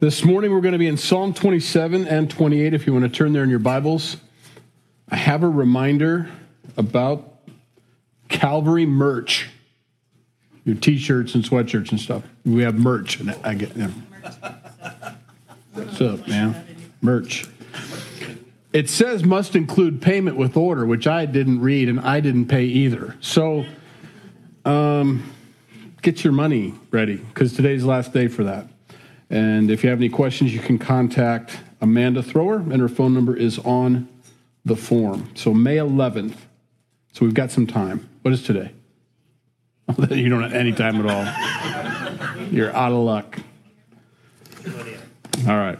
This morning we're going to be in Psalm 27 and 28 if you want to turn there in your Bibles. I have a reminder about Calvary merch. Your t-shirts and sweatshirts and stuff. We have merch and I get them. What's up, man? Merch. It says must include payment with order, which I didn't read and I didn't pay either. So um, get your money ready because today's the last day for that. And if you have any questions, you can contact Amanda Thrower, and her phone number is on the form. So May 11th. So we've got some time. What is today? you don't have any time at all. You're out of luck. All right.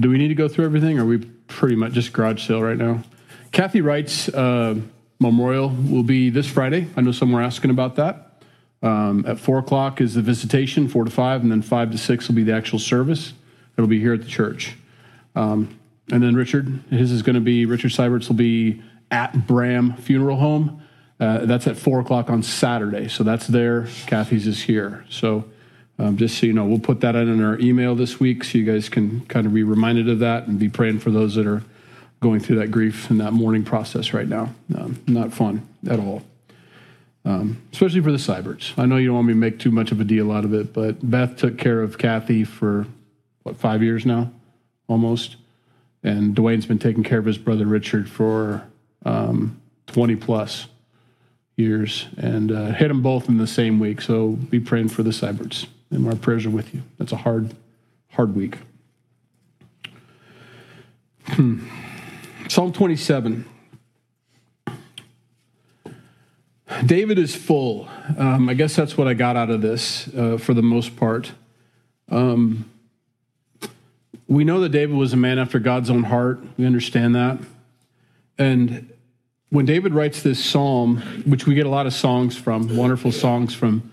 Do we need to go through everything, or are we pretty much just garage sale right now? Kathy writes. Uh, memorial will be this Friday. I know some were asking about that. Um, at four o'clock is the visitation, four to five, and then five to six will be the actual service. It'll be here at the church. Um, and then Richard, his is going to be Richard Seibert's will be at Bram Funeral Home. Uh, that's at four o'clock on Saturday. So that's there. Kathy's is here. So um, just so you know, we'll put that in our email this week so you guys can kind of be reminded of that and be praying for those that are going through that grief and that mourning process right now. Um, not fun at all. Um, especially for the Seiberts. I know you don't want me to make too much of a deal out of it, but Beth took care of Kathy for what five years now, almost, and Dwayne's been taking care of his brother Richard for um, 20 plus years, and uh, hit them both in the same week. So be praying for the Seiberts, and our prayers are with you. That's a hard, hard week. Hmm. Psalm 27. David is full. Um, I guess that's what I got out of this uh, for the most part. Um, we know that David was a man after God's own heart. We understand that. And when David writes this psalm, which we get a lot of songs from, wonderful songs from,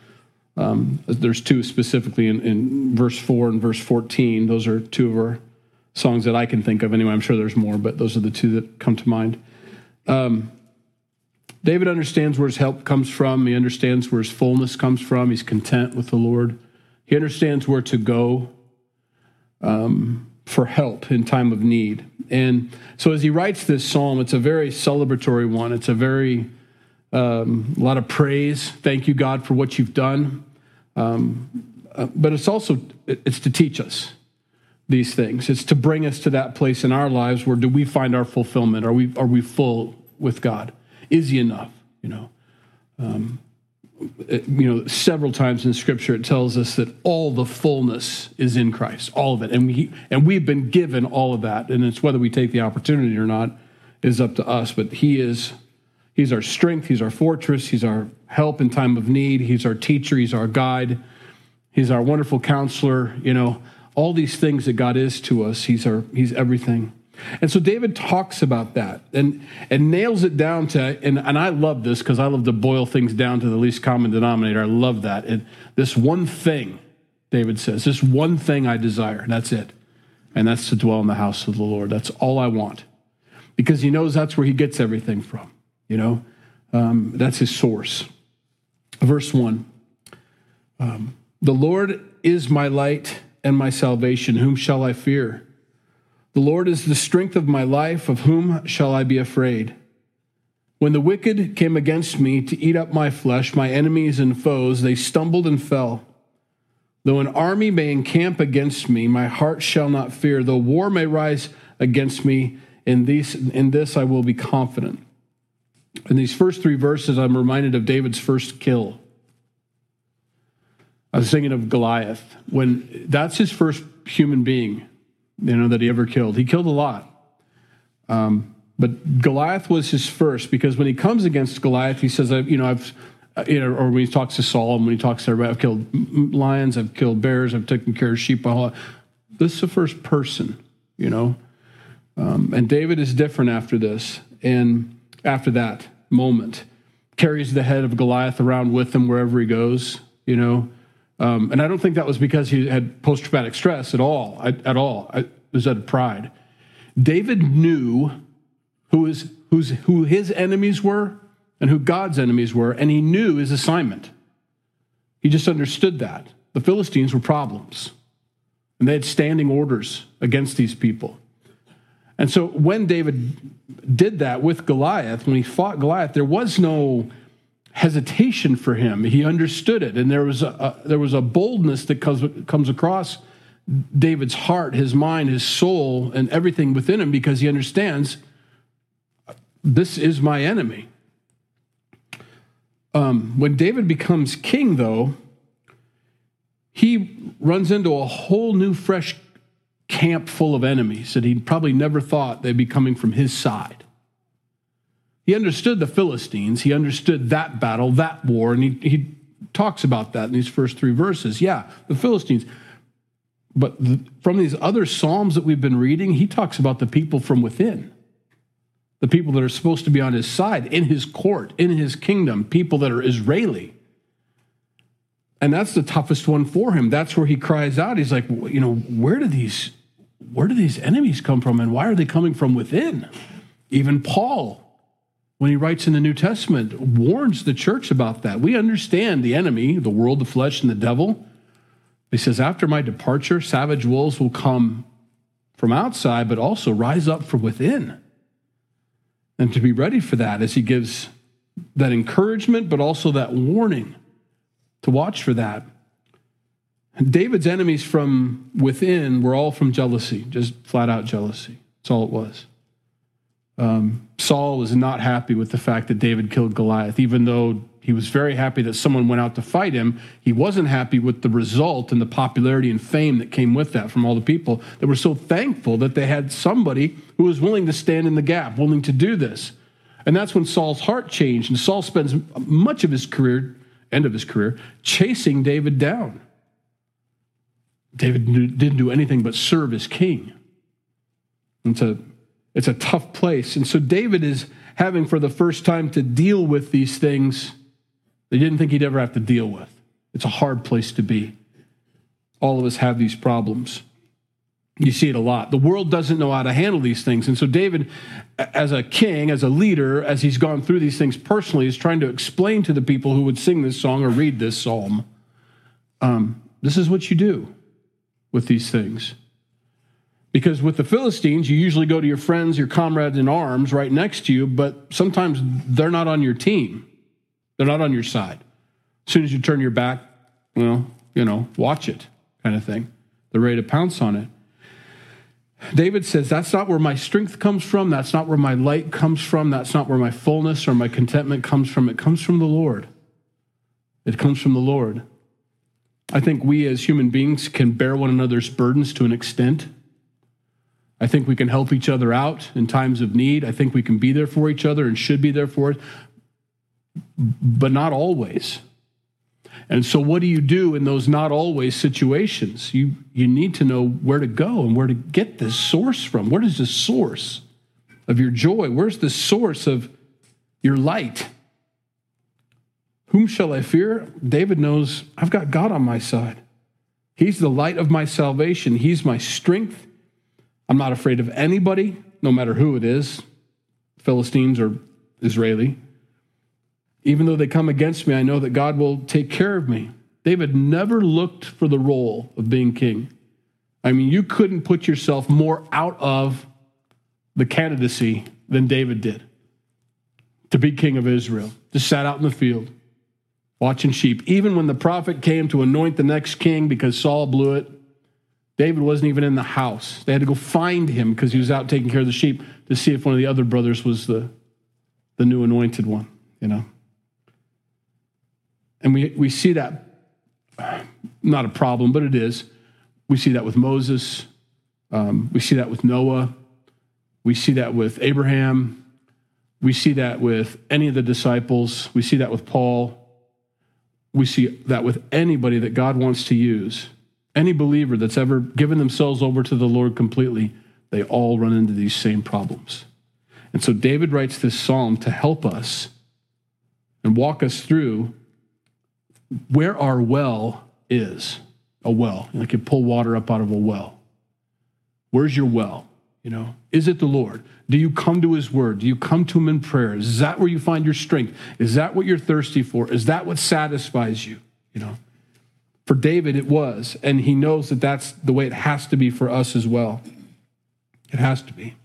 um, there's two specifically in, in verse 4 and verse 14. Those are two of our songs that I can think of anyway. I'm sure there's more, but those are the two that come to mind. Um, David understands where his help comes from. He understands where his fullness comes from. He's content with the Lord. He understands where to go um, for help in time of need. And so as he writes this psalm, it's a very celebratory one. It's a very, um, a lot of praise. Thank you, God, for what you've done. Um, uh, but it's also, it's to teach us these things. It's to bring us to that place in our lives where do we find our fulfillment? Are we are we full with God? Is He enough? You know, um, it, you know, several times in Scripture it tells us that all the fullness is in Christ, all of it, and we and we've been given all of that, and it's whether we take the opportunity or not is up to us. But He is. He's our strength. He's our fortress. He's our help in time of need. He's our teacher. He's our guide. He's our wonderful counselor. You know, all these things that God is to us. He's our he's everything. And so David talks about that and and nails it down to and, and I love this because I love to boil things down to the least common denominator. I love that. And this one thing, David says, this one thing I desire. That's it. And that's to dwell in the house of the Lord. That's all I want. Because he knows that's where he gets everything from. You know, um, that's his source. Verse one. Um, the Lord is my light and my salvation. Whom shall I fear? The Lord is the strength of my life. Of whom shall I be afraid? When the wicked came against me to eat up my flesh, my enemies and foes, they stumbled and fell. Though an army may encamp against me, my heart shall not fear. Though war may rise against me, in, these, in this I will be confident. In these first three verses, I'm reminded of David's first kill. I was thinking of Goliath when that's his first human being, you know, that he ever killed. He killed a lot. Um, but Goliath was his first because when he comes against Goliath, he says, you know, I've, you know, or when he talks to Saul and when he talks to everybody, I've killed lions, I've killed bears, I've taken care of sheep. This is the first person, you know. Um, and David is different after this. And after that moment, carries the head of Goliath around with him wherever he goes, you know. Um, and I don't think that was because he had post traumatic stress at all. at all, I, it was out of pride. David knew who his, who his enemies were and who God's enemies were, and he knew his assignment. He just understood that. The Philistines were problems, and they had standing orders against these people. And so when David did that with Goliath, when he fought Goliath, there was no hesitation for him. He understood it, and there was a, a there was a boldness that comes comes across David's heart, his mind, his soul, and everything within him because he understands this is my enemy. Um, when David becomes king, though, he runs into a whole new, fresh camp full of enemies that he probably never thought they'd be coming from his side. He understood the Philistines, he understood that battle, that war, and he, he talks about that in these first three verses. Yeah, the Philistines. But from these other Psalms that we've been reading, he talks about the people from within, the people that are supposed to be on his side, in his court, in his kingdom, people that are Israeli. And that's the toughest one for him. That's where he cries out. He's like, you know, where do these where do these enemies come from and why are they coming from within? Even Paul when he writes in the New Testament warns the church about that. We understand the enemy, the world, the flesh and the devil. He says, After my departure, savage wolves will come from outside, but also rise up from within. And to be ready for that as he gives that encouragement, but also that warning to watch for that. David's enemies from within were all from jealousy, just flat out jealousy. That's all it was. Um, Saul was not happy with the fact that David killed Goliath, even though he was very happy that someone went out to fight him. He wasn't happy with the result and the popularity and fame that came with that from all the people that were so thankful that they had somebody who was willing to stand in the gap, willing to do this. And that's when Saul's heart changed, and Saul spends much of his career, end of his career, chasing David down. David didn't do anything but serve his king. It's a, it's a tough place. And so David is having, for the first time, to deal with these things they didn't think he'd ever have to deal with. It's a hard place to be. All of us have these problems. You see it a lot. The world doesn't know how to handle these things. And so, David, as a king, as a leader, as he's gone through these things personally, is trying to explain to the people who would sing this song or read this psalm um, this is what you do with these things. Because with the Philistines, you usually go to your friends, your comrades in arms right next to you, but sometimes they're not on your team. They're not on your side. As soon as you turn your back, well, you know, watch it kind of thing. They're ready to pounce on it. David says, That's not where my strength comes from. That's not where my light comes from. That's not where my fullness or my contentment comes from. It comes from the Lord. It comes from the Lord. I think we as human beings can bear one another's burdens to an extent. I think we can help each other out in times of need. I think we can be there for each other and should be there for it but not always. And so, what do you do in those not always situations? You, you need to know where to go and where to get this source from. Where is the source of your joy? Where's the source of your light? Whom shall I fear? David knows I've got God on my side. He's the light of my salvation, He's my strength. I'm not afraid of anybody, no matter who it is Philistines or Israeli. Even though they come against me, I know that God will take care of me. David never looked for the role of being king. I mean, you couldn't put yourself more out of the candidacy than David did to be king of Israel. Just sat out in the field watching sheep. Even when the prophet came to anoint the next king because Saul blew it, David wasn't even in the house. They had to go find him because he was out taking care of the sheep to see if one of the other brothers was the, the new anointed one, you know. And we, we see that, not a problem, but it is. We see that with Moses. Um, we see that with Noah. We see that with Abraham. We see that with any of the disciples. We see that with Paul. We see that with anybody that God wants to use. Any believer that's ever given themselves over to the Lord completely, they all run into these same problems. And so David writes this psalm to help us and walk us through where our well is a well. Like you pull water up out of a well. Where's your well? You know, is it the Lord? Do you come to his word? Do you come to him in prayer? Is that where you find your strength? Is that what you're thirsty for? Is that what satisfies you? You know, For David, it was. And he knows that that's the way it has to be for us as well. It has to be.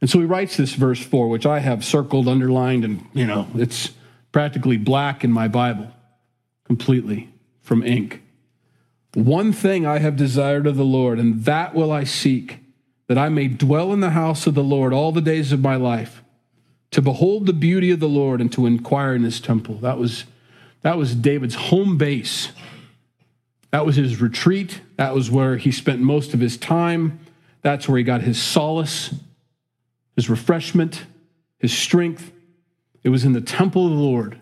And so he writes this verse 4, which I have circled, underlined, and, you know, it's practically black in my Bible, completely from ink. One thing I have desired of the Lord, and that will I seek, that I may dwell in the house of the Lord all the days of my life, to behold the beauty of the Lord and to inquire in his temple. That was, that was David's home base. That was his retreat. That was where he spent most of his time. That's where he got his solace his refreshment, his strength. It was in the temple of the Lord.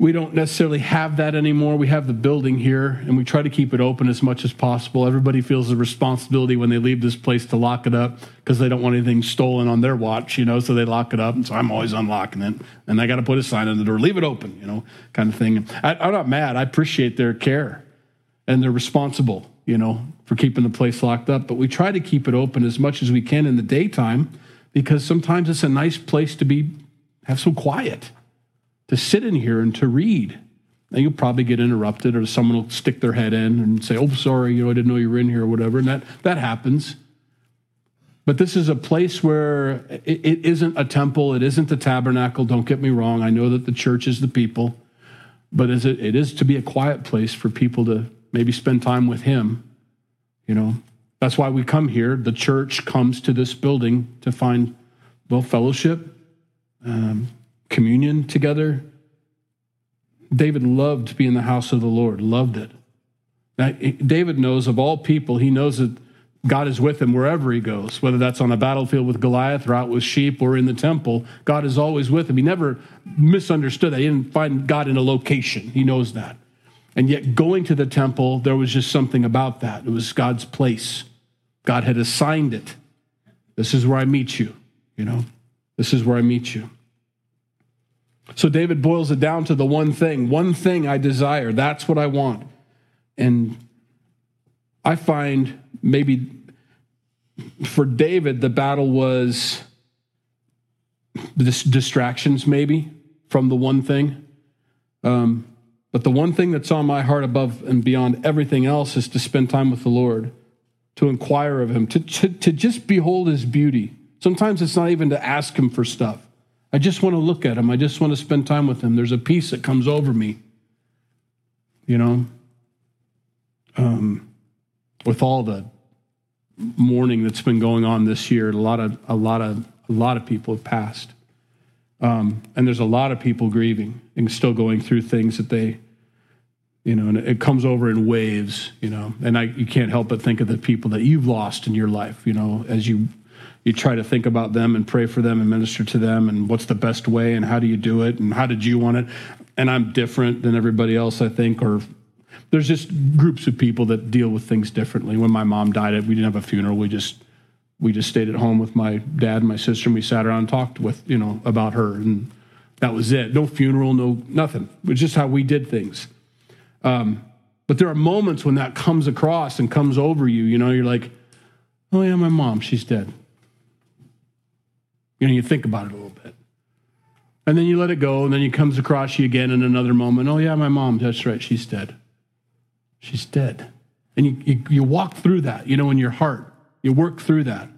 We don't necessarily have that anymore. We have the building here, and we try to keep it open as much as possible. Everybody feels the responsibility when they leave this place to lock it up because they don't want anything stolen on their watch, you know, so they lock it up. And so I'm always unlocking it. And I got to put a sign on the door, leave it open, you know, kind of thing. I, I'm not mad. I appreciate their care, and they're responsible you know, for keeping the place locked up. But we try to keep it open as much as we can in the daytime because sometimes it's a nice place to be, have some quiet, to sit in here and to read. And you'll probably get interrupted or someone will stick their head in and say, oh, sorry, you know, I didn't know you were in here or whatever. And that, that happens. But this is a place where it, it isn't a temple, it isn't the tabernacle. Don't get me wrong. I know that the church is the people, but is it, it is to be a quiet place for people to maybe spend time with Him. You know, that's why we come here. The church comes to this building to find, well, fellowship, um, communion together. David loved to be in the house of the Lord, loved it. Now, David knows of all people, he knows that God is with him wherever he goes, whether that's on a battlefield with Goliath or out with sheep or in the temple. God is always with him. He never misunderstood that. He didn't find God in a location. He knows that. And yet, going to the temple, there was just something about that. It was God's place. God had assigned it. This is where I meet you, you know? This is where I meet you. So David boils it down to the one thing one thing I desire. That's what I want. And I find maybe for David, the battle was distractions, maybe, from the one thing. Um, but the one thing that's on my heart above and beyond everything else is to spend time with the Lord, to inquire of Him, to, to, to just behold His beauty. Sometimes it's not even to ask Him for stuff. I just want to look at Him. I just want to spend time with Him. There's a peace that comes over me, you know, um, with all the mourning that's been going on this year. A lot of a lot of a lot of people have passed. Um, and there's a lot of people grieving and still going through things that they, you know, and it comes over in waves, you know. And I, you can't help but think of the people that you've lost in your life, you know, as you you try to think about them and pray for them and minister to them and what's the best way and how do you do it and how did you want it. And I'm different than everybody else, I think, or there's just groups of people that deal with things differently. When my mom died, we didn't have a funeral. We just we just stayed at home with my dad and my sister and we sat around and talked with you know about her and that was it no funeral no nothing it was just how we did things um, but there are moments when that comes across and comes over you you know you're like oh yeah my mom she's dead you know you think about it a little bit and then you let it go and then it comes across you again in another moment oh yeah my mom that's right she's dead she's dead and you, you, you walk through that you know in your heart you work through that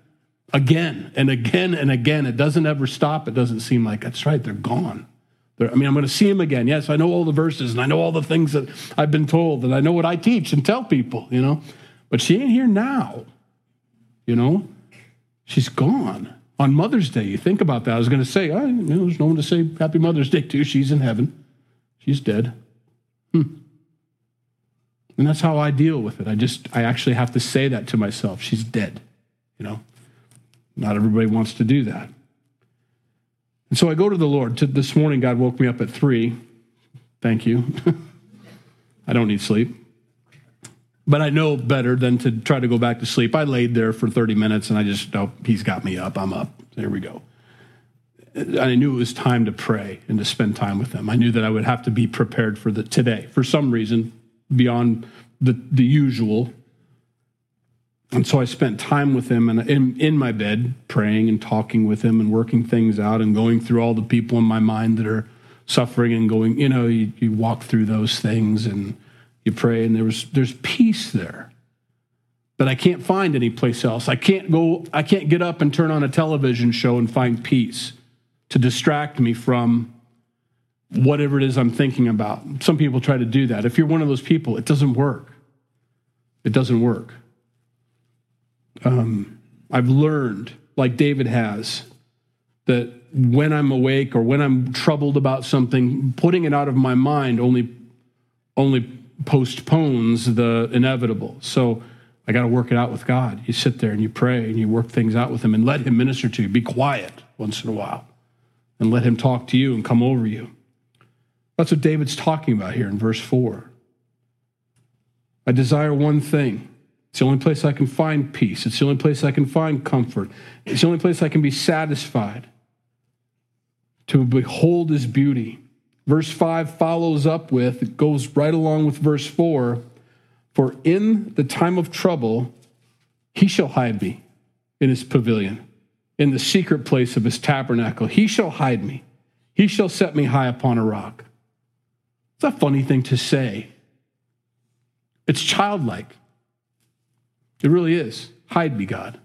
again and again and again. It doesn't ever stop. It doesn't seem like that's right. They're gone. I mean, I'm going to see them again. Yes, I know all the verses and I know all the things that I've been told and I know what I teach and tell people, you know. But she ain't here now, you know. She's gone. On Mother's Day, you think about that. I was going to say, oh, you know, there's no one to say Happy Mother's Day to. She's in heaven. She's dead. Hmm. And that's how I deal with it. I just, I actually have to say that to myself. She's dead. You know, not everybody wants to do that. And so I go to the Lord. This morning, God woke me up at three. Thank you. I don't need sleep. But I know better than to try to go back to sleep. I laid there for 30 minutes and I just, oh, he's got me up. I'm up. There we go. I knew it was time to pray and to spend time with him. I knew that I would have to be prepared for the today. For some reason, beyond the, the usual. And so I spent time with him and in, in my bed, praying and talking with him and working things out and going through all the people in my mind that are suffering and going, you know, you, you walk through those things and you pray, and there was there's peace there that I can't find anyplace else. I can't go, I can't get up and turn on a television show and find peace to distract me from whatever it is I'm thinking about. Some people try to do that. If you're one of those people, it doesn't work. It doesn't work. Um, I've learned, like David has, that when I'm awake or when I'm troubled about something, putting it out of my mind only only postpones the inevitable. So I got to work it out with God. You sit there and you pray and you work things out with Him and let Him minister to you. Be quiet once in a while and let Him talk to you and come over you. That's what David's talking about here in verse 4. I desire one thing. It's the only place I can find peace. It's the only place I can find comfort. It's the only place I can be satisfied to behold his beauty. Verse 5 follows up with, it goes right along with verse 4 For in the time of trouble, he shall hide me in his pavilion, in the secret place of his tabernacle. He shall hide me. He shall set me high upon a rock. It's a funny thing to say. It's childlike. It really is. Hide me, God.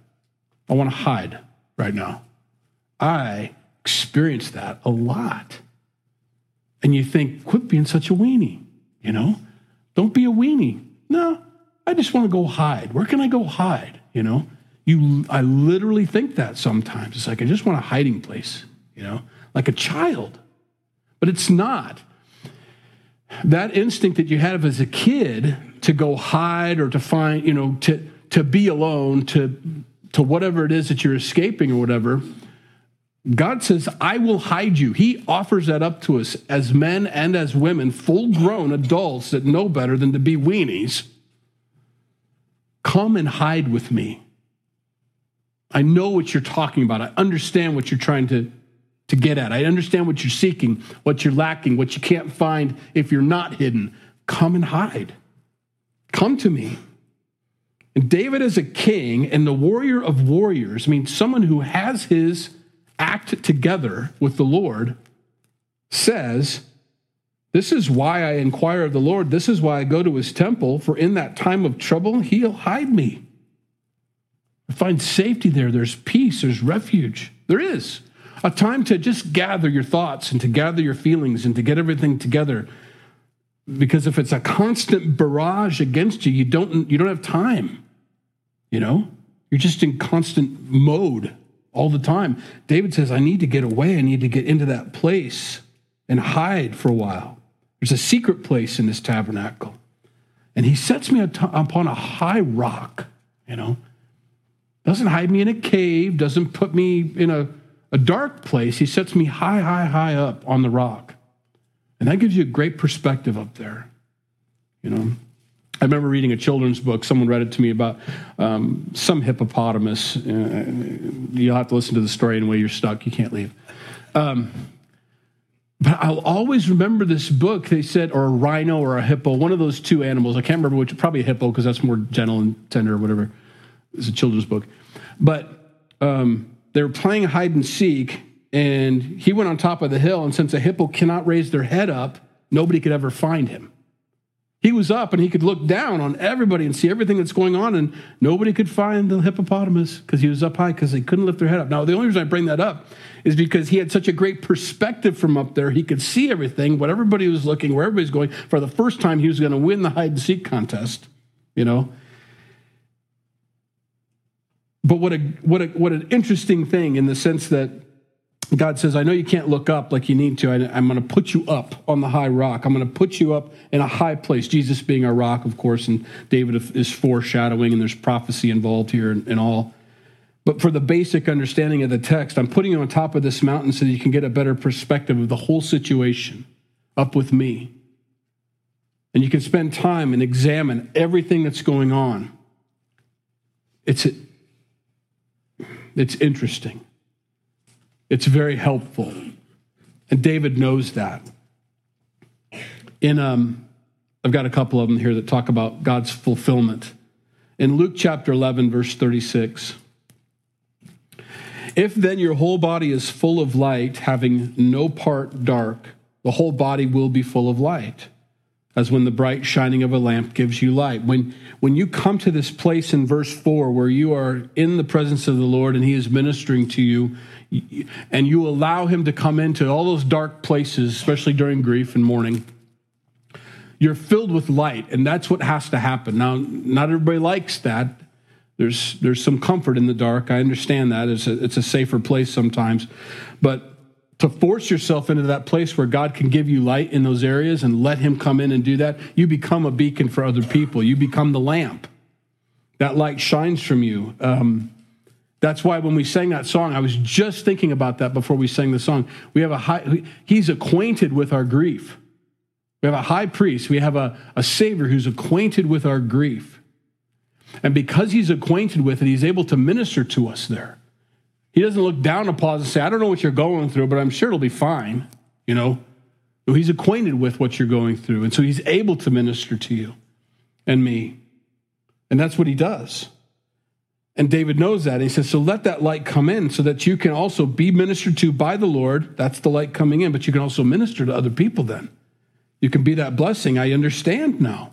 I want to hide right now. I experience that a lot. And you think, quit being such a weenie, you know? Don't be a weenie. No, I just want to go hide. Where can I go hide? You know? You I literally think that sometimes. It's like I just want a hiding place, you know, like a child. But it's not. That instinct that you have as a kid to go hide or to find, you know, to to be alone, to, to whatever it is that you're escaping or whatever, God says, I will hide you. He offers that up to us as men and as women, full grown adults that know better than to be weenies. Come and hide with me. I know what you're talking about. I understand what you're trying to, to get at. I understand what you're seeking, what you're lacking, what you can't find if you're not hidden. Come and hide. Come to me. And David is a king and the warrior of warriors, I mean, someone who has his act together with the Lord, says, This is why I inquire of the Lord. This is why I go to his temple, for in that time of trouble, he'll hide me. I find safety there. There's peace, there's refuge. There is a time to just gather your thoughts and to gather your feelings and to get everything together. Because if it's a constant barrage against you, you don't, you don't have time. You know, you're just in constant mode all the time. David says, I need to get away. I need to get into that place and hide for a while. There's a secret place in this tabernacle. And he sets me upon a high rock, you know. Doesn't hide me in a cave, doesn't put me in a, a dark place. He sets me high, high, high up on the rock. And that gives you a great perspective up there, you know. I remember reading a children's book. Someone read it to me about um, some hippopotamus. Uh, you'll have to listen to the story anyway. You're stuck. You can't leave. Um, but I'll always remember this book. They said, or a rhino or a hippo, one of those two animals. I can't remember which. Probably a hippo because that's more gentle and tender or whatever. It's a children's book. But um, they were playing hide and seek, and he went on top of the hill. And since a hippo cannot raise their head up, nobody could ever find him. He was up and he could look down on everybody and see everything that's going on, and nobody could find the hippopotamus because he was up high because they couldn't lift their head up. Now, the only reason I bring that up is because he had such a great perspective from up there. He could see everything, what everybody was looking, where everybody's going. For the first time, he was going to win the hide and seek contest, you know. But what a what a what an interesting thing in the sense that God says, I know you can't look up like you need to. I, am going to put you up on the high rock. I'm going to put you up in a high place. Jesus being our rock, of course, and David is foreshadowing, and there's prophecy involved here and, and all. But for the basic understanding of the text, I'm putting you on top of this mountain so that you can get a better perspective of the whole situation up with me. And you can spend time and examine everything that's going on. It's, it's interesting. It's very helpful. And David knows that. In um, I've got a couple of them here that talk about God's fulfillment. In Luke chapter 11, verse 36, if then your whole body is full of light, having no part dark, The whole body will be full of light, as when the bright shining of a lamp gives you light. When, when you come to this place in verse 4 where you are in the presence of the Lord and He is ministering to you, and you allow Him to come into all those dark places, especially during grief and mourning, you're filled with light, and that's what has to happen. Now, not everybody likes that. There's, there's some comfort in the dark. I understand that. It's a, it's a safer place sometimes. But to force yourself into that place where God can give you light in those areas and let Him come in and do that, you become a beacon for other people. You become the lamp. That light shines from you. Um, that's why when we sang that song, I was just thinking about that before we sang the song. We have a high, He's acquainted with our grief. We have a high priest. We have a, a Savior who's acquainted with our grief. And because He's acquainted with it, He's able to minister to us there. He doesn't look down upon us and say, I don't know what you're going through, but I'm sure it'll be fine. You know, he's acquainted with what you're going through. And so he's able to minister to you and me. And that's what he does. And David knows that. And He says, So let that light come in so that you can also be ministered to by the Lord. That's the light coming in, but you can also minister to other people then. You can be that blessing. I understand now.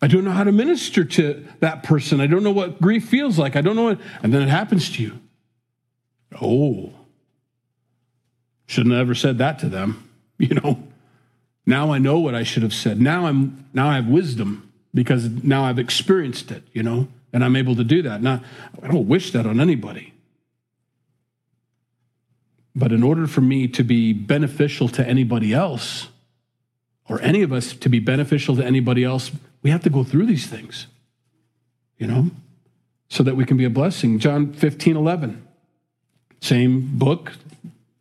I don't know how to minister to that person. I don't know what grief feels like. I don't know what, and then it happens to you. Oh, shouldn't have ever said that to them. You know, now I know what I should have said. Now I'm now I have wisdom because now I've experienced it. You know, and I'm able to do that. Now I don't wish that on anybody. But in order for me to be beneficial to anybody else, or any of us to be beneficial to anybody else, we have to go through these things, you know, so that we can be a blessing. John 15, 11, same book,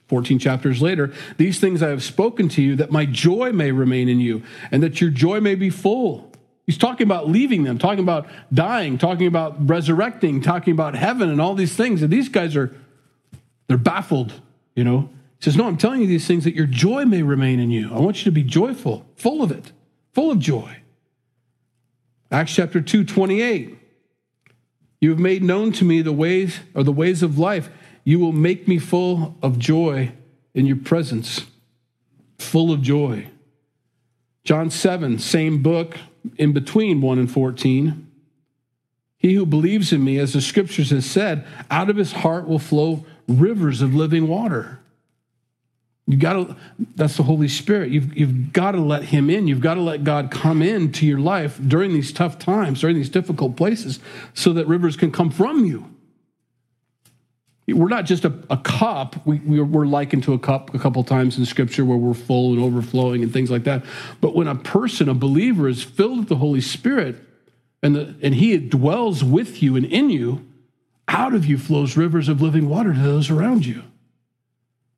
14 chapters later. These things I have spoken to you that my joy may remain in you and that your joy may be full. He's talking about leaving them, talking about dying, talking about resurrecting, talking about heaven and all these things. And these guys are, they're baffled, you know. He says, No, I'm telling you these things that your joy may remain in you. I want you to be joyful, full of it, full of joy. Acts chapter 2, 28. You have made known to me the ways or the ways of life. You will make me full of joy in your presence. Full of joy. John 7, same book, in between 1 and 14. He who believes in me, as the scriptures has said, out of his heart will flow rivers of living water. You got to, that's the Holy Spirit. You've, you've got to let Him in. You've got to let God come into your life during these tough times, during these difficult places, so that rivers can come from you. We're not just a, a cup. We, we're likened to a cup a couple times in Scripture where we're full and overflowing and things like that. But when a person, a believer, is filled with the Holy Spirit and, the, and He dwells with you and in you, out of you flows rivers of living water to those around you.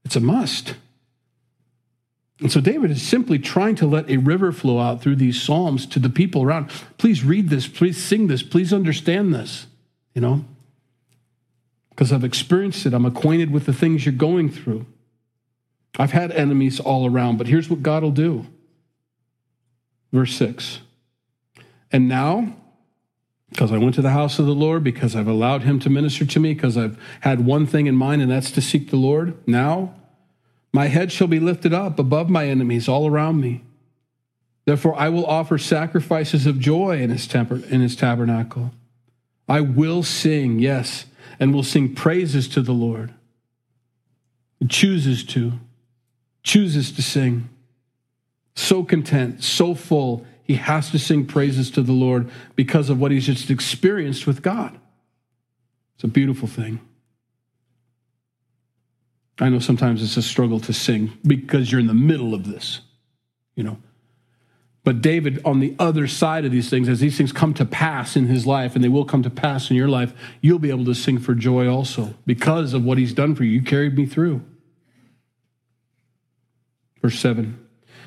It's a must. And so David is simply trying to let a river flow out through these Psalms to the people around. Please read this. Please sing this. Please understand this, you know? Because I've experienced it. I'm acquainted with the things you're going through. I've had enemies all around, but here's what God will do. Verse 6. And now, because I went to the house of the Lord, because I've allowed him to minister to me, because I've had one thing in mind, and that's to seek the Lord, now my head shall be lifted up above my enemies all around me. Therefore, I will offer sacrifices of joy in his, temper, in his tabernacle. I will sing, yes, and will sing praises to the Lord. He chooses to, chooses to sing. So content, so full, he has to sing praises to the Lord because of what he's just experienced with God. It's a beautiful thing. I know sometimes it's a struggle to sing because you're in the middle of this, you know. But David, on the other side of these things, as these things come to pass in his life, and they will come to pass in your life, you'll be able to sing for joy also because of what he's done for you. You carried me through. Verse 7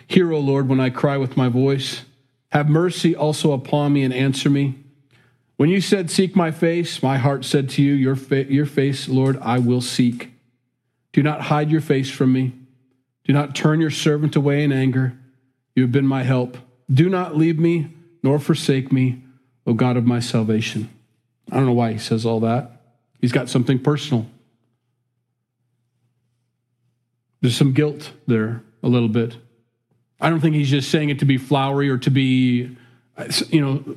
Hear, O Lord, when I cry with my voice. Have mercy also upon me and answer me. When you said, Seek my face, my heart said to you, Your, fa- your face, Lord, I will seek. Do not hide your face from me. Do not turn your servant away in anger. You have been my help. Do not leave me nor forsake me, O God of my salvation. I don't know why he says all that. He's got something personal. There's some guilt there a little bit. I don't think he's just saying it to be flowery or to be, you know,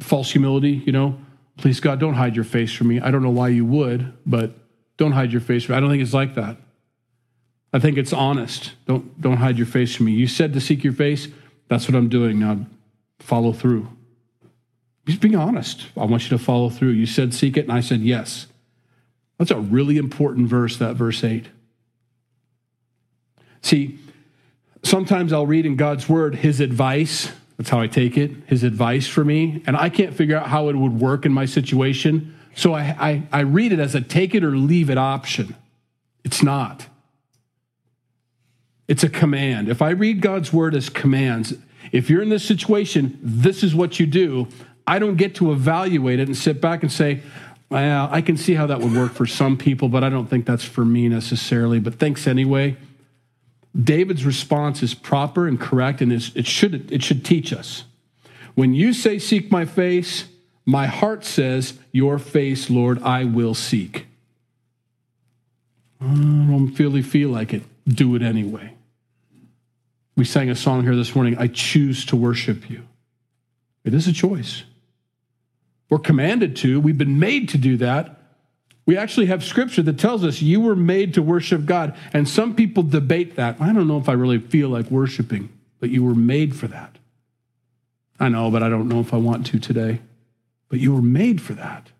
false humility, you know. Please, God, don't hide your face from me. I don't know why you would, but don't hide your face from me. I don't think it's like that. I think it's honest. Don't, don't hide your face from me. You said to seek your face. That's what I'm doing. Now follow through. He's being honest. I want you to follow through. You said seek it, and I said yes. That's a really important verse, that verse 8. See, sometimes I'll read in God's word his advice. That's how I take it, his advice for me. And I can't figure out how it would work in my situation. So I, I, I read it as a take it or leave it option. It's not. It's a command. If I read God's word as commands, if you're in this situation, this is what you do. I don't get to evaluate it and sit back and say, well, I can see how that would work for some people, but I don't think that's for me necessarily. But thanks anyway. David's response is proper and correct, and it should, it should teach us. When you say, Seek my face, my heart says, Your face, Lord, I will seek. I don't really feel like it. Do it anyway. We sang a song here this morning I choose to worship you. It is a choice. We're commanded to, we've been made to do that. We actually have scripture that tells us you were made to worship God. And some people debate that. I don't know if I really feel like worshiping, but you were made for that. I know, but I don't know if I want to today. But you were made for that.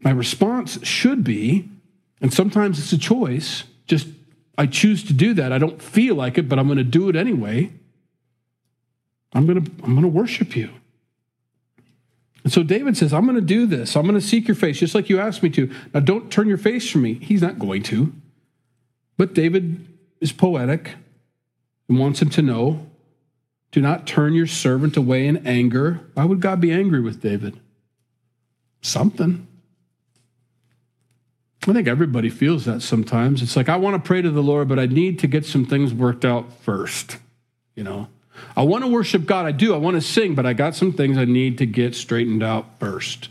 My response should be, and sometimes it's a choice, just I choose to do that. I don't feel like it, but I'm going to do it anyway. I'm going to, I'm going to worship you. And so David says, I'm going to do this. I'm going to seek your face just like you asked me to. Now, don't turn your face from me. He's not going to. But David is poetic and wants him to know do not turn your servant away in anger. Why would God be angry with David? Something. I think everybody feels that sometimes. It's like, I want to pray to the Lord, but I need to get some things worked out first, you know? I want to worship God. I do. I want to sing, but I got some things I need to get straightened out first.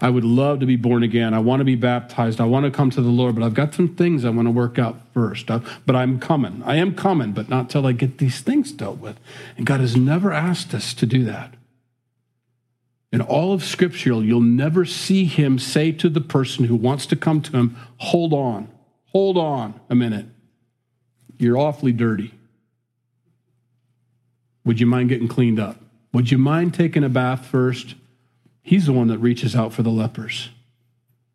I would love to be born again. I want to be baptized. I want to come to the Lord, but I've got some things I want to work out first. Uh, but I'm coming. I am coming, but not till I get these things dealt with. And God has never asked us to do that. In all of Scripture, you'll never see him say to the person who wants to come to him, Hold on, hold on a minute. You're awfully dirty. Would you mind getting cleaned up? Would you mind taking a bath first? He's the one that reaches out for the lepers.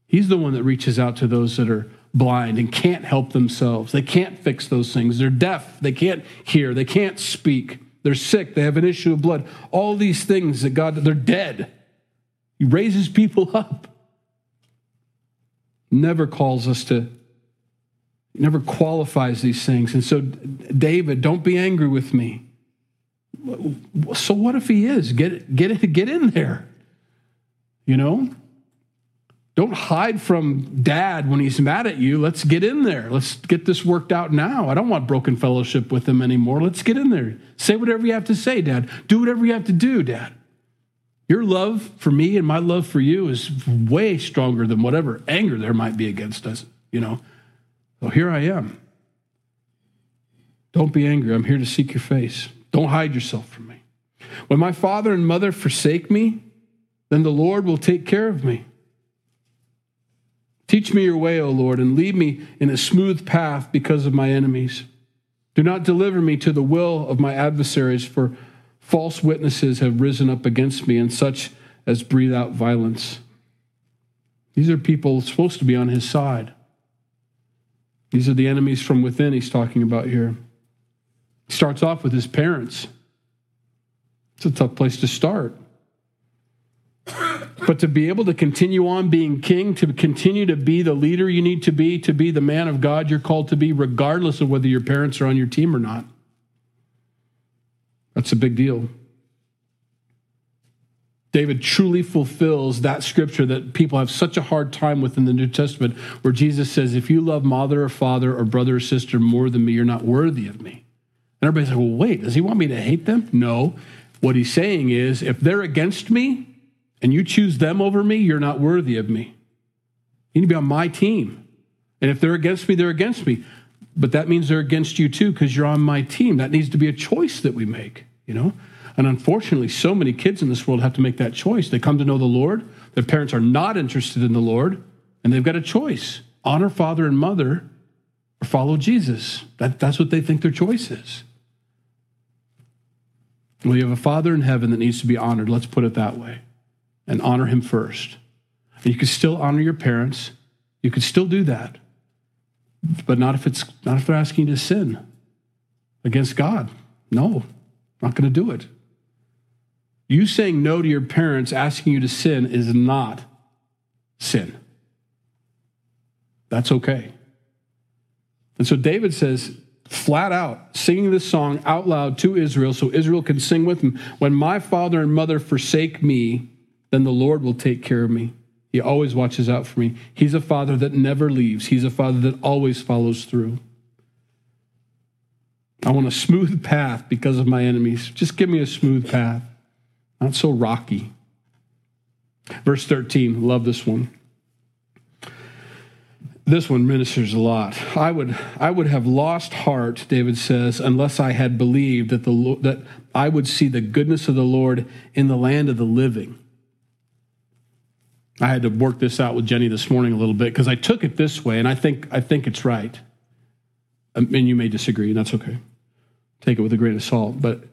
He's the one that reaches out to those that are blind and can't help themselves. They can't fix those things. They're deaf. They can't hear. They can't speak. They're sick. They have an issue of blood. All these things that God, they're dead. He raises people up. Never calls us to, never qualifies these things. And so, David, don't be angry with me. So what if he is? Get get get in there. You know? Don't hide from dad when he's mad at you. Let's get in there. Let's get this worked out now. I don't want broken fellowship with him anymore. Let's get in there. Say whatever you have to say, dad. Do whatever you have to do, dad. Your love for me and my love for you is way stronger than whatever anger there might be against us, you know. So here I am. Don't be angry. I'm here to seek your face. Don't hide yourself from me. When my father and mother forsake me, then the Lord will take care of me. Teach me your way, O Lord, and lead me in a smooth path because of my enemies. Do not deliver me to the will of my adversaries, for false witnesses have risen up against me, and such as breathe out violence. These are people supposed to be on his side. These are the enemies from within he's talking about here. He starts off with his parents. It's a tough place to start. But to be able to continue on being king, to continue to be the leader you need to be, to be the man of God you're called to be, regardless of whether your parents are on your team or not, that's a big deal. David truly fulfills that scripture that people have such a hard time with in the New Testament, where Jesus says, If you love mother or father or brother or sister more than me, you're not worthy of me. And everybody's like, Well, wait, does he want me to hate them? No. What he's saying is, if they're against me, and you choose them over me, you're not worthy of me. You need to be on my team. And if they're against me, they're against me. but that means they're against you too because you're on my team. That needs to be a choice that we make, you know? And unfortunately, so many kids in this world have to make that choice. They come to know the Lord, their parents are not interested in the Lord, and they've got a choice honor father and mother or follow Jesus. That, that's what they think their choice is. Well, you have a father in heaven that needs to be honored, let's put it that way, and honor him first. And you can still honor your parents, you can still do that but not if it's not if they're asking you to sin against God. No, not going to do it. You saying no to your parents asking you to sin is not sin. That's okay. And so David says, flat out, singing this song out loud to Israel so Israel can sing with him When my father and mother forsake me, then the Lord will take care of me. He always watches out for me. He's a father that never leaves, He's a father that always follows through. I want a smooth path because of my enemies. Just give me a smooth path, not so rocky. Verse 13, love this one. This one ministers a lot. I would, I would have lost heart, David says, unless I had believed that, the, that I would see the goodness of the Lord in the land of the living. I had to work this out with Jenny this morning a little bit because I took it this way, and I think I think it's right. Um, and you may disagree, and that's okay. Take it with a grain of salt. But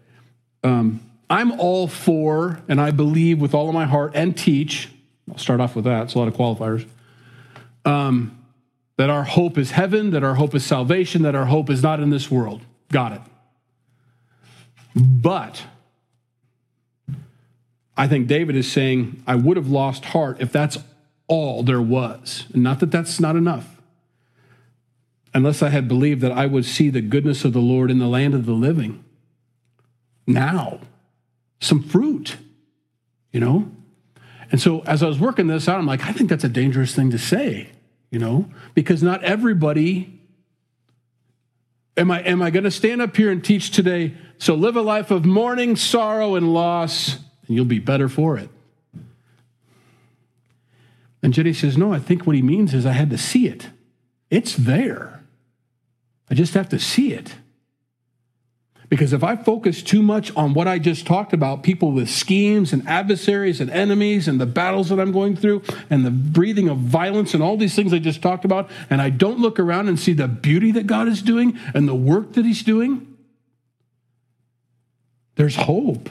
um, I'm all for, and I believe with all of my heart, and teach. I'll start off with that. It's a lot of qualifiers. Um, that our hope is heaven, that our hope is salvation, that our hope is not in this world. Got it. But I think David is saying, I would have lost heart if that's all there was. And not that that's not enough. Unless I had believed that I would see the goodness of the Lord in the land of the living. Now, some fruit, you know? And so as I was working this out, I'm like, I think that's a dangerous thing to say, you know, because not everybody. Am I, am I going to stand up here and teach today? So live a life of mourning, sorrow, and loss and you'll be better for it. And Jenny says, No, I think what he means is I had to see it. It's there. I just have to see it. Because if I focus too much on what I just talked about, people with schemes and adversaries and enemies and the battles that I'm going through and the breathing of violence and all these things I just talked about, and I don't look around and see the beauty that God is doing and the work that He's doing, there's hope.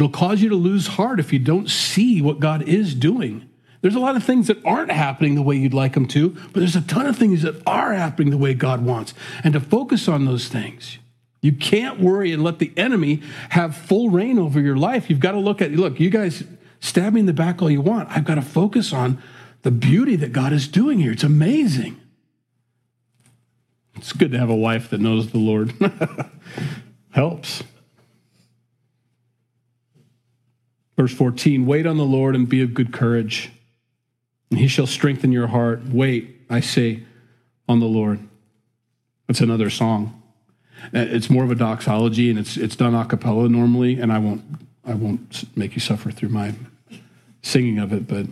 It'll cause you to lose heart if you don't see what God is doing. There's a lot of things that aren't happening the way you'd like them to, but there's a ton of things that are happening the way God wants. And to focus on those things. You can't worry and let the enemy have full reign over your life. You've got to look at, look, you guys stab me in the back all you want. I've got to focus on the beauty that God is doing here. It's amazing. It's good to have a wife that knows the Lord. Helps. Verse 14 Wait on the Lord and be of good courage, and he shall strengthen your heart. Wait, I say, on the Lord. That's another song. Uh, it's more of a doxology, and it's, it's done a cappella normally, and I won't, I won't make you suffer through my singing of it, but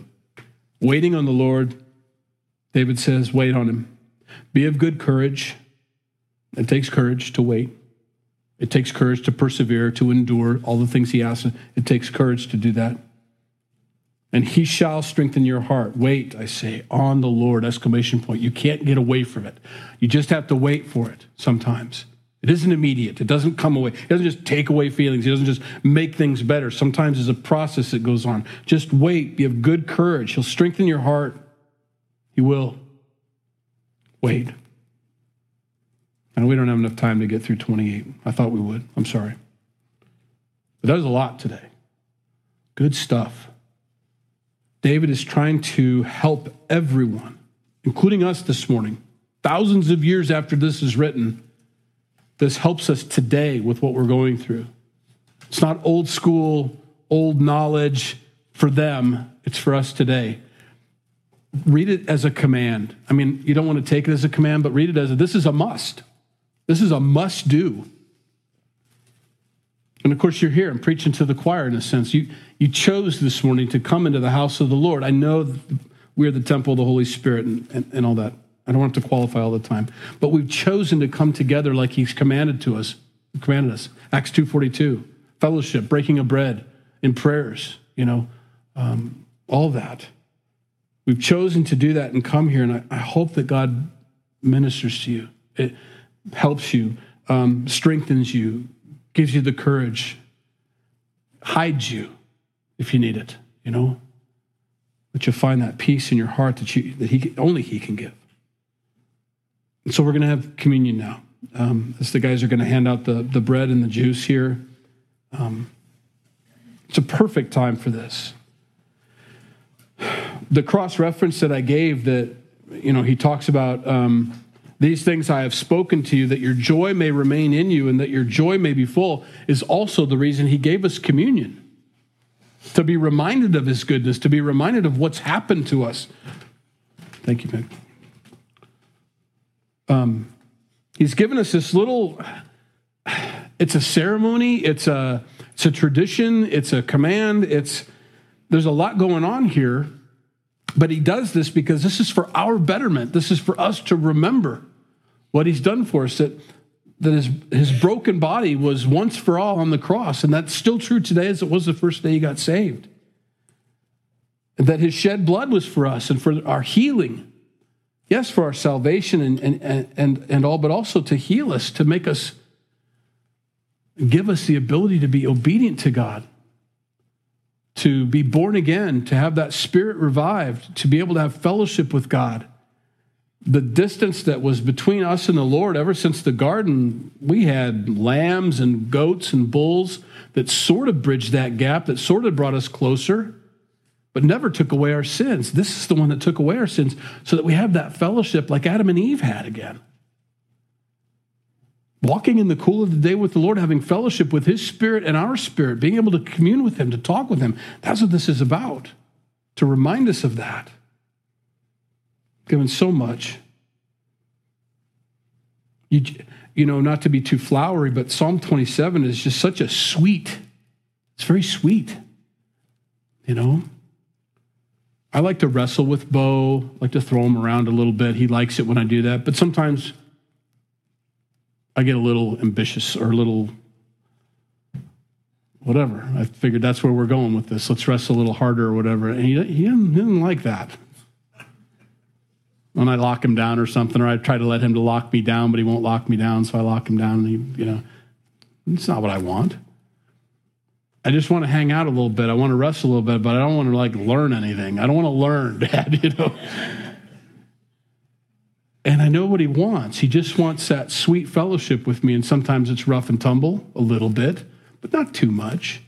waiting on the Lord, David says, wait on him. Be of good courage. It takes courage to wait. It takes courage to persevere, to endure all the things he asks. It takes courage to do that. And he shall strengthen your heart. Wait, I say, on the Lord, exclamation point. You can't get away from it. You just have to wait for it sometimes. It isn't immediate. It doesn't come away. It doesn't just take away feelings. It doesn't just make things better. Sometimes there's a process that goes on. Just wait. Be of good courage. He'll strengthen your heart. He will. Wait. And we don't have enough time to get through 28. I thought we would. I'm sorry. But that was a lot today. Good stuff. David is trying to help everyone, including us this morning, thousands of years after this is written. This helps us today with what we're going through. It's not old school, old knowledge for them, it's for us today. Read it as a command. I mean, you don't want to take it as a command, but read it as a this is a must. This is a must do. And of course, you're here. I'm preaching to the choir in a sense. You, you chose this morning to come into the house of the Lord. I know we're the temple of the Holy Spirit and, and, and all that. I don't want to qualify all the time. But we've chosen to come together like he's commanded to us, commanded us. Acts 2.42, fellowship, breaking of bread, in prayers, you know, um, all that. We've chosen to do that and come here, and I, I hope that God ministers to you. It helps you, um, strengthens you, gives you the courage, hides you if you need it, you know. But you'll find that peace in your heart that you that he only he can give. And so we're going to have communion now. Um, as the guys are going to hand out the, the bread and the juice here. Um, it's a perfect time for this. The cross reference that I gave that, you know, he talks about um, these things I have spoken to you that your joy may remain in you and that your joy may be full is also the reason he gave us communion. To be reminded of his goodness, to be reminded of what's happened to us. Thank you, Meg. Um, he's given us this little, it's a ceremony, it's a, it's a tradition, it's a command, it's, there's a lot going on here. But he does this because this is for our betterment. This is for us to remember what he's done for us, that, that his, his broken body was once for all on the cross. And that's still true today as it was the first day he got saved. And that his shed blood was for us and for our healing. Yes, for our salvation and, and, and, and all, but also to heal us, to make us, give us the ability to be obedient to God to be born again, to have that spirit revived, to be able to have fellowship with God. The distance that was between us and the Lord ever since the garden, we had lambs and goats and bulls that sort of bridged that gap, that sort of brought us closer, but never took away our sins. This is the one that took away our sins so that we have that fellowship like Adam and Eve had again walking in the cool of the day with the Lord, having fellowship with His Spirit and our spirit, being able to commune with Him, to talk with Him. That's what this is about, to remind us of that. Given so much. You, you know, not to be too flowery, but Psalm 27 is just such a sweet, it's very sweet, you know. I like to wrestle with Bo, like to throw him around a little bit. He likes it when I do that, but sometimes I get a little ambitious or a little whatever. I figured that's where we're going with this. Let's wrestle a little harder or whatever. And he, he, didn't, he didn't like that. When I lock him down or something, or I try to let him to lock me down, but he won't lock me down, so I lock him down. And he, you know, it's not what I want. I just want to hang out a little bit. I want to rest a little bit, but I don't want to like learn anything. I don't want to learn, Dad. You know. And I know what he wants. He just wants that sweet fellowship with me. And sometimes it's rough and tumble a little bit, but not too much.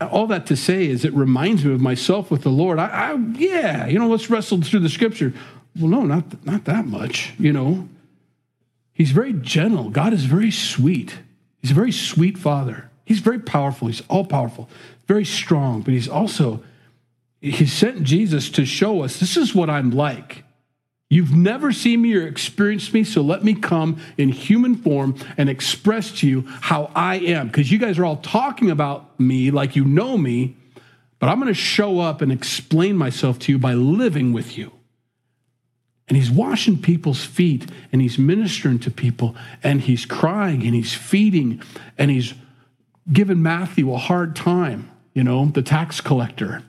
All that to say is it reminds me of myself with the Lord. I, I yeah, you know, let's wrestle through the scripture. Well, no, not, not that much, you know. He's very gentle. God is very sweet. He's a very sweet father. He's very powerful. He's all powerful, very strong, but he's also, he sent Jesus to show us this is what I'm like. You've never seen me or experienced me, so let me come in human form and express to you how I am. Because you guys are all talking about me like you know me, but I'm going to show up and explain myself to you by living with you. And he's washing people's feet and he's ministering to people and he's crying and he's feeding and he's giving Matthew a hard time, you know, the tax collector.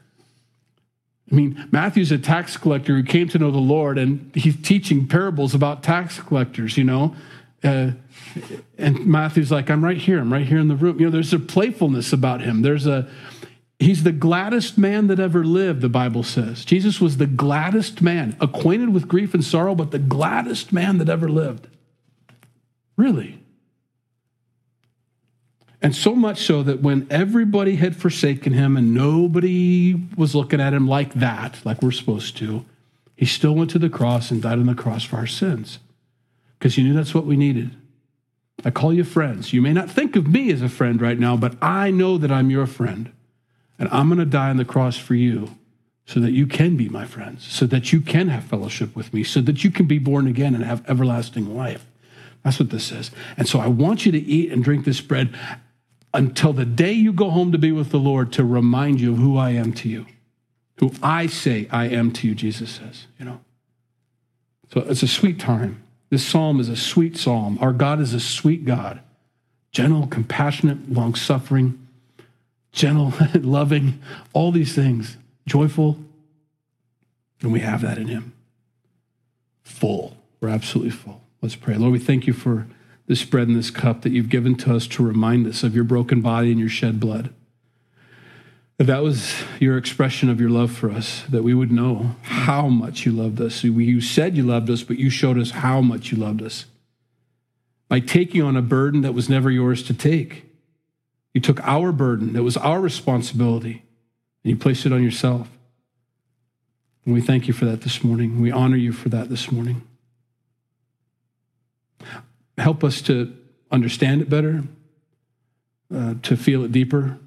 I mean, Matthew's a tax collector who came to know the Lord, and he's teaching parables about tax collectors, you know. Uh, and Matthew's like, I'm right here. I'm right here in the room. You know, there's a playfulness about him. There's a, he's the gladdest man that ever lived, the Bible says. Jesus was the gladdest man, acquainted with grief and sorrow, but the gladdest man that ever lived. Really. And so much so that when everybody had forsaken him and nobody was looking at him like that, like we're supposed to, he still went to the cross and died on the cross for our sins because he knew that's what we needed. I call you friends. You may not think of me as a friend right now, but I know that I'm your friend. And I'm going to die on the cross for you so that you can be my friends, so that you can have fellowship with me, so that you can be born again and have everlasting life. That's what this says. And so I want you to eat and drink this bread until the day you go home to be with the Lord to remind you of who I am to you, who I say I am to you, Jesus says, you know. So it's a sweet time. This psalm is a sweet psalm. Our God is a sweet God, gentle, compassionate, long suffering, gentle, loving, all these things, joyful. And we have that in Him. Full. We're absolutely full. Let's pray. Lord, we thank you for this bread and this cup that you've given to us to remind us of your broken body and your shed blood. That that was your expression of your love for us, that we would know how much you loved us. You said you loved us, but you showed us how much you loved us by taking on a burden that was never yours to take. You took our burden, that was our responsibility, and you placed it on yourself. And we thank you for that this morning. We honor you for that this morning. Help us to understand it better, uh, to feel it deeper,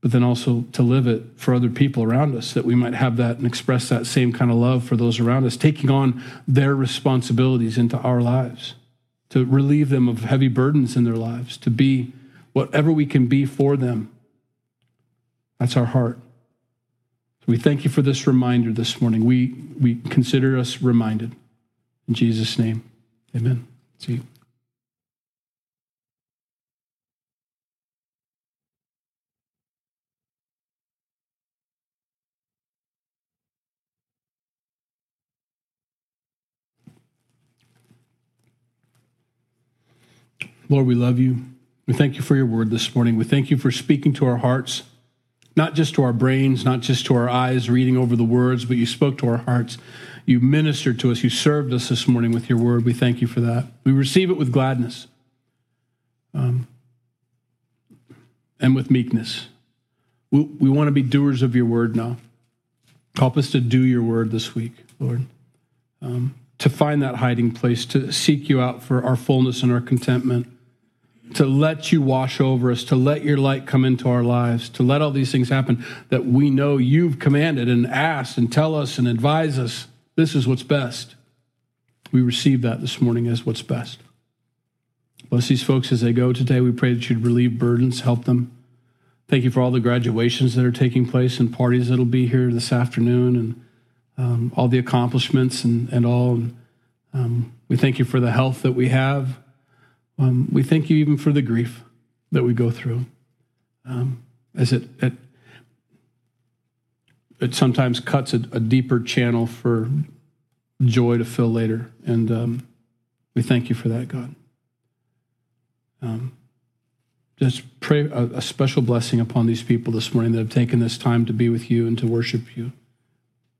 but then also to live it for other people around us, that we might have that and express that same kind of love for those around us, taking on their responsibilities into our lives, to relieve them of heavy burdens in their lives, to be whatever we can be for them. That's our heart. We thank you for this reminder this morning. We, we consider us reminded. In Jesus' name, amen. See you. Lord, we love you. We thank you for your word this morning. We thank you for speaking to our hearts, not just to our brains, not just to our eyes, reading over the words, but you spoke to our hearts. You ministered to us. You served us this morning with your word. We thank you for that. We receive it with gladness um, and with meekness. We, we want to be doers of your word now. Help us to do your word this week, Lord. Um, to find that hiding place, to seek you out for our fullness and our contentment to let you wash over us, to let your light come into our lives, to let all these things happen that we know you've commanded and asked and tell us and advise us this is what's best. We receive that this morning as what's best. Bless these folks as they go today. We pray that you'd relieve burdens, help them. Thank you for all the graduations that are taking place and parties that'll be here this afternoon and um, all the accomplishments and, and all. Um, we thank you for the health that we have. Um, we thank you even for the grief that we go through, um, as it, it, it sometimes cuts a, a, deeper channel for joy to fill later, and um, we thank you for that, God. Um, just pray a, a special blessing upon these people this morning that have taken this time to be with you and to worship you.